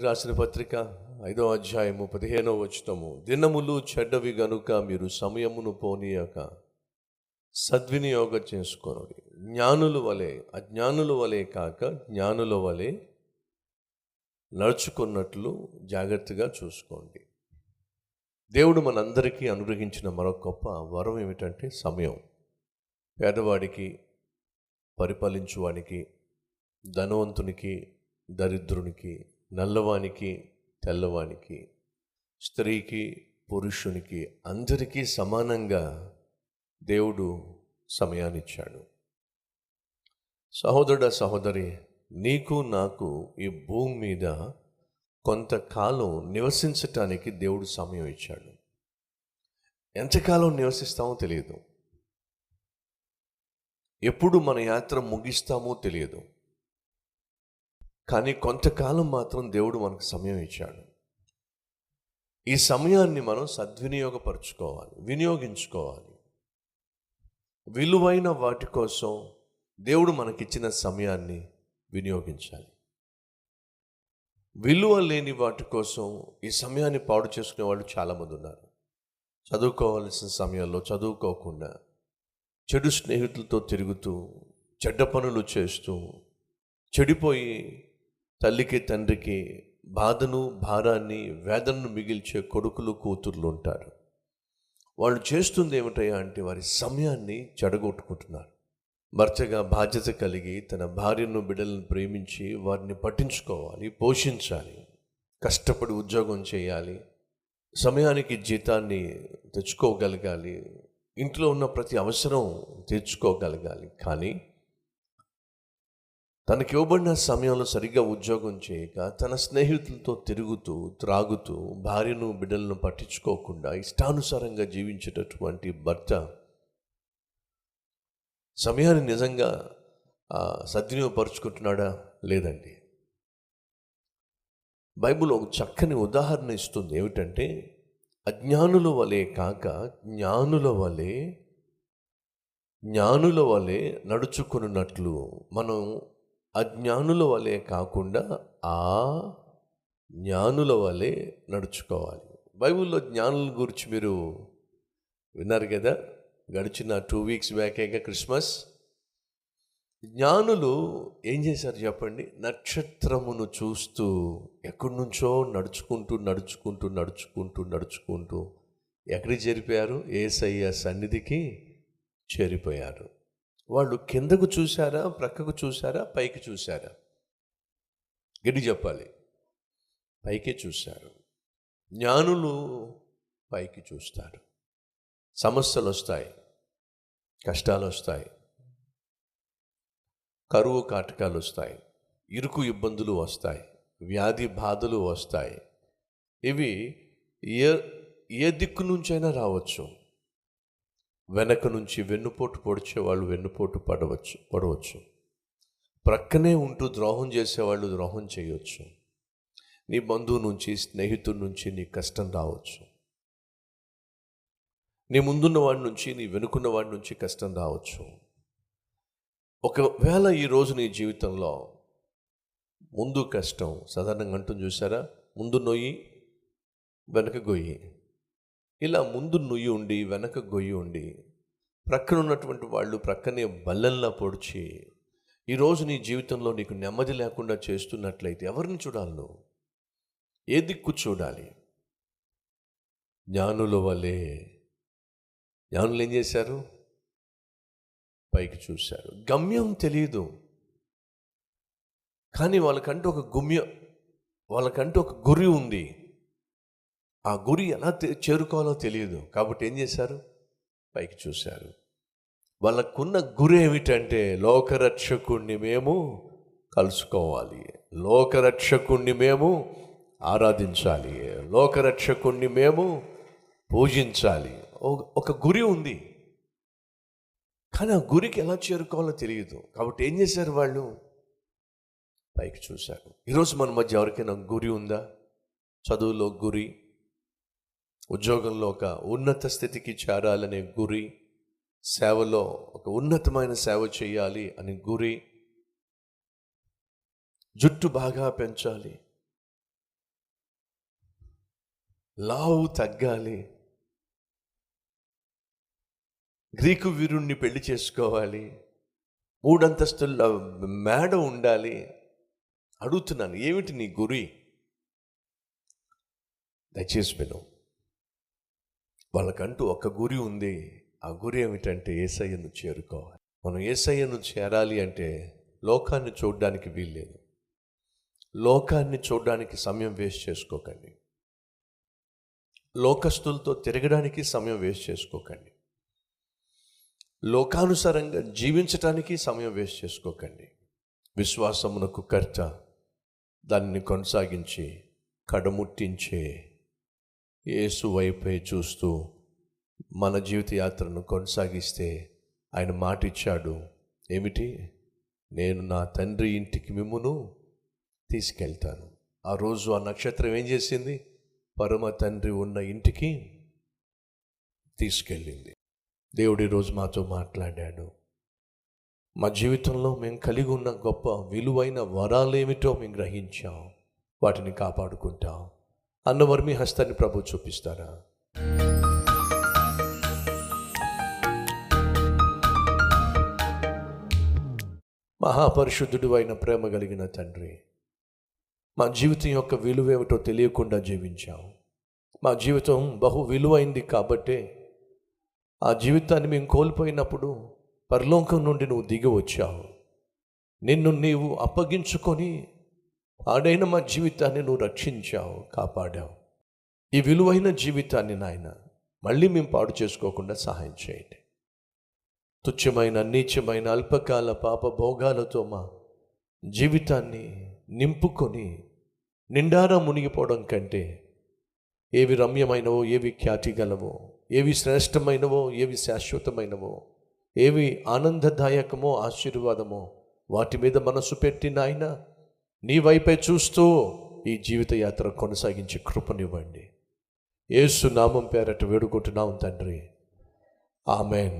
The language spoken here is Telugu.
రాసిన పత్రిక ఐదో అధ్యాయము పదిహేనో వచనము. దినములు చెడ్డవి గనుక మీరు సమయమును పోనీయక. సద్వినియోగం చేసుకోండి. జ్ఞానుల వలె అజ్ఞానుల వలె కాక జ్ఞానుల వలె నడుచుకున్నట్లు జాగ్రత్తగా చూసుకోండి. దేవుడు మనందరికీ అనుగ్రహించిన మరొక గొప్ప వరం ఏమిటంటే సమయం. పేదవాడికి పరిపాలించువానికి ధనవంతునికి దరిద్రునికి నల్లవానికి తెల్లవానికి స్త్రీకి పురుషునికి అందరికీ సమానంగా దేవుడు సమయాన్ని ఇచ్చాడు సహోదరుడ సహోదరి నీకు నాకు ఈ భూమి మీద కొంతకాలం నివసించటానికి దేవుడు సమయం ఇచ్చాడు. ఎంతకాలం నివసిస్తామో తెలియదు. ఎప్పుడు మన యాత్ర ముగిస్తామో తెలియదు. కానీ కొంతకాలం మాత్రం దేవుడు మనకు సమయం ఇచ్చాడు. ఈ సమయాన్ని మనం సద్వినియోగపరచుకోవాలి వినియోగించుకోవాలి. విలువైన వాటి కోసం దేవుడు మనకిచ్చిన సమయాన్ని వినియోగించాలి. విలువ లేని వాటి కోసం ఈ సమయాన్ని పాడు చేసుకునే వాళ్ళు చాలామంది ఉన్నారు. చదువుకోవాల్సిన సమయంలో చదువుకోకుండా చెడు స్నేహితులతో తిరుగుతూ చెడ్డ పనులు చేస్తూ చెడిపోయి తల్లికి తండ్రికి బాధను భారాన్ని వేదనను మిగిల్చే కొడుకులు కూతుర్లు ఉంటారు. వాళ్ళు చేస్తుంది ఏమిటయ్యా అంటే వారి సమయాన్ని చెడగొట్టుకుంటున్నారు. భర్తగా బాధ్యత కలిగి తన భార్యను బిడ్డలను ప్రేమించి వారిని పట్టించుకోవాలి పోషించాలి కష్టపడి ఉద్యోగం చేయాలి సమయానికి జీతాన్ని తెచ్చుకోగలగాలి ఇంట్లో ఉన్న ప్రతి అవసరం తీర్చుకోగలగాలి. కానీ తనకి ఇవ్వబడిన సమయంలో సరిగ్గా ఉద్యోగం చేయక తన స్నేహితులతో తిరుగుతూ త్రాగుతూ భార్యను బిడ్డలను పట్టించుకోకుండా ఇష్టానుసారంగా జీవించేటటువంటి భర్త సమయాన్ని నిజంగా సద్వినియోగపరుచుకుంటున్నాడా లేదండి? బైబిల్ ఒక చక్కని ఉదాహరణ ఇస్తుంది. ఏమిటంటే అజ్ఞానుల వలె కాక జ్ఞానుల వలె జ్ఞానుల వలె నడుచుకున్నట్లు మనం అజ్ఞానుల వలె కాకుండా ఆ జ్ఞానుల వలె నడుచుకోవాలి. బైబిల్లో జ్ఞానుల గురించి మీరు విన్నారు కదా? గడిచిన టూ వీక్స్ బ్యాకేగా క్రిస్మస్ జ్ఞానులు ఏం చేశారు చెప్పండి? నక్షత్రమును చూస్తూ ఎక్కడి నుంచో నడుచుకుంటూ నడుచుకుంటూ నడుచుకుంటూ నడుచుకుంటూ ఎక్కడికి చేరిపోయారు? ఏసయ్య సన్నిధికి చేరిపోయారు. వాళ్ళు కిందకు చూశారా ప్రక్కకు చూశారా పైకి చూశారా? గడి చెప్పాలి. పైకే చూశారు. జ్ఞానులు పైకి చూస్తారు. సమస్యలు వస్తాయి. కష్టాలు వస్తాయి. కరువు కాటకాలు వస్తాయి. ఇరుకు ఇబ్బందులు వస్తాయి. వ్యాధి బాధలు వస్తాయి. ఇవి ఏ ఏ దిక్కు నుంచైనా రావచ్చు. వెనక నుంచి వెన్నుపోటు పొడిచే వాళ్ళు వెన్నుపోటు పడవచ్చు పడవచ్చు. ప్రక్కనే ఉంటూ ద్రోహం చేసేవాళ్ళు ద్రోహం చేయవచ్చు నీ బంధువు నుంచి స్నేహితుడి నుంచి నీ కష్టం రావచ్చు. నీ ముందున్న వాడి నుంచి నీ వెనుకున్న వాడి నుంచి కష్టం రావచ్చు. ఒకవేళ ఈరోజు నీ జీవితంలో ముందు కష్టం సాధారణంగా అంటుంది చూసారా? ముందు నొయ్యి వెనక గొయ్యి. ఇలా ముందు నుయ్యి ఉండి వెనక గొయ్యి ఉండి ప్రక్కన ఉన్నటువంటి వాళ్ళు ప్రక్కనే బల్లెల్లా పొడిచి ఈరోజు నీ జీవితంలో నీకు నెమ్మది లేకుండా చేస్తున్నట్లయితే ఎవరిని చూడాలి నువ్వు? ఏ దిక్కు చూడాలి? జ్ఞానుల వలె. జ్ఞానులు ఏం చేశారు? పైకి చూశారు. గమ్యం తెలియదు కానీ వాళ్ళకంటూ ఒక గుమ్యం వాళ్ళకంటూ ఒక గురి ఉంది. ఆ గురి ఎలా చేరుకోవాలో తెలియదు. కాబట్టి ఏం చేశారు? పైకి చూశారు. వాళ్ళకున్న గురి ఏమిటంటే లోకరక్షకుణ్ణి మేము కలుసుకోవాలి. లోకరక్షకుణ్ణి మేము ఆరాధించాలి. లోకరక్షకుణ్ణి మేము పూజించాలి. ఒక గురి ఉంది. కానీ ఆ గురికి ఎలా చేరుకోవాలో తెలియదు. కాబట్టి ఏం చేశారు వాళ్ళు? పైకి చూశారు. ఈరోజు మన మధ్య ఎవరికైనా గురి ఉందా? చదువులో గురి ఉద్యోగంలో ఒక ఉన్నత స్థితికి చేరాలనే గురి సేవలో ఒక ఉన్నతమైన సేవ చేయాలి అనే గురి జుట్టు బాగా పెంచాలి లావు తగ్గాలి గ్రీకు వీరుణ్ణి పెళ్ళి చేసుకోవాలి మూడంతస్తుల మేడ ఉండాలి అడుగుతున్నాను. ఏమిటి నీ గురి? దయచేసి విను. వాళ్ళకంటూ ఒక గురి ఉంది. ఆ గురి ఏమిటంటే ఏసయ్యను చేరుకోవాలి. మనం ఏసయ్యను చేరాలి అంటే లోకాన్ని చూడడానికి వీల్లేదు. లోకాన్ని చూడడానికి సమయం వేస్ట్ చేసుకోకండి. లోకస్తులతో తిరగడానికి సమయం వేస్ట్ చేసుకోకండి. లోకానుసారంగా జీవించటానికి సమయం వేస్ట్ చేసుకోకండి. విశ్వాసమునకు కర్త దాన్ని కొనసాగించి కడముట్టించే యేసు వైపే చూస్తూ మన జీవిత యాత్రను కొనసాగిస్తే ఆయన మాట ఇచ్చాడు ఏమిటి? నేను నా తండ్రి ఇంటికి మిమ్మును తీసుకెళ్తాను. ఆ రోజు ఆ నక్షత్రం ఏం చేసింది? పరమ తండ్రి ఉన్న ఇంటికి తీసుకెళ్ళింది. దేవుడు ఈరోజు మాతో మాట్లాడాడు. మా జీవితంలో మేము కలిగి ఉన్న గొప్ప విలువైన వరాలు ఏమిటో మేము గ్రహించాం. వాటిని కాపాడుకుంటాం. అన్నవారు మీ హస్తాన్ని ప్రభు చూపిస్తారా మహాపరిశుద్ధుడు అయిన ప్రేమ కలిగిన తండ్రి మా జీవితం యొక్క విలువేమిటో తెలియకుండా జీవించాం మా జీవితం బహు విలువైంది కాబట్టే ఆ జీవితాన్ని మేము కోల్పోయినప్పుడు పరలోకం నుండి నువ్వు దిగి వచ్చావు. నిన్ను నీవు అప్పగించుకొని ఆడైన మా జీవితాన్ని నువ్వు రక్షించావు కాపాడావు. ఈ విలువైన జీవితాన్ని నాయన మళ్ళీ మేము పాడు చేసుకోకుండా సహాయం చేయండి. తుచ్చమైన నీచమైన అల్పకాల పాప భోగాలతో మా జీవితాన్ని నింపుకొని నిండారా మునిగిపోవడం కంటే ఏవి రమ్యమైనవో ఏవి ఖ్యాతి గలవో ఏవి శ్రేష్టమైనవో ఏవి శాశ్వతమైనవో ఏవి ఆనందదాయకమో ఆశీర్వాదమో వాటి మీద మనసు పెట్టి నాయనా నీ వైపే చూస్తూ ఈ జీవిత యాత్ర కొనసాగించి కృపనివ్వండి. ఏసు నామం పేరట వేడుకుంటున్నాం తండ్రి. ఆమెన్.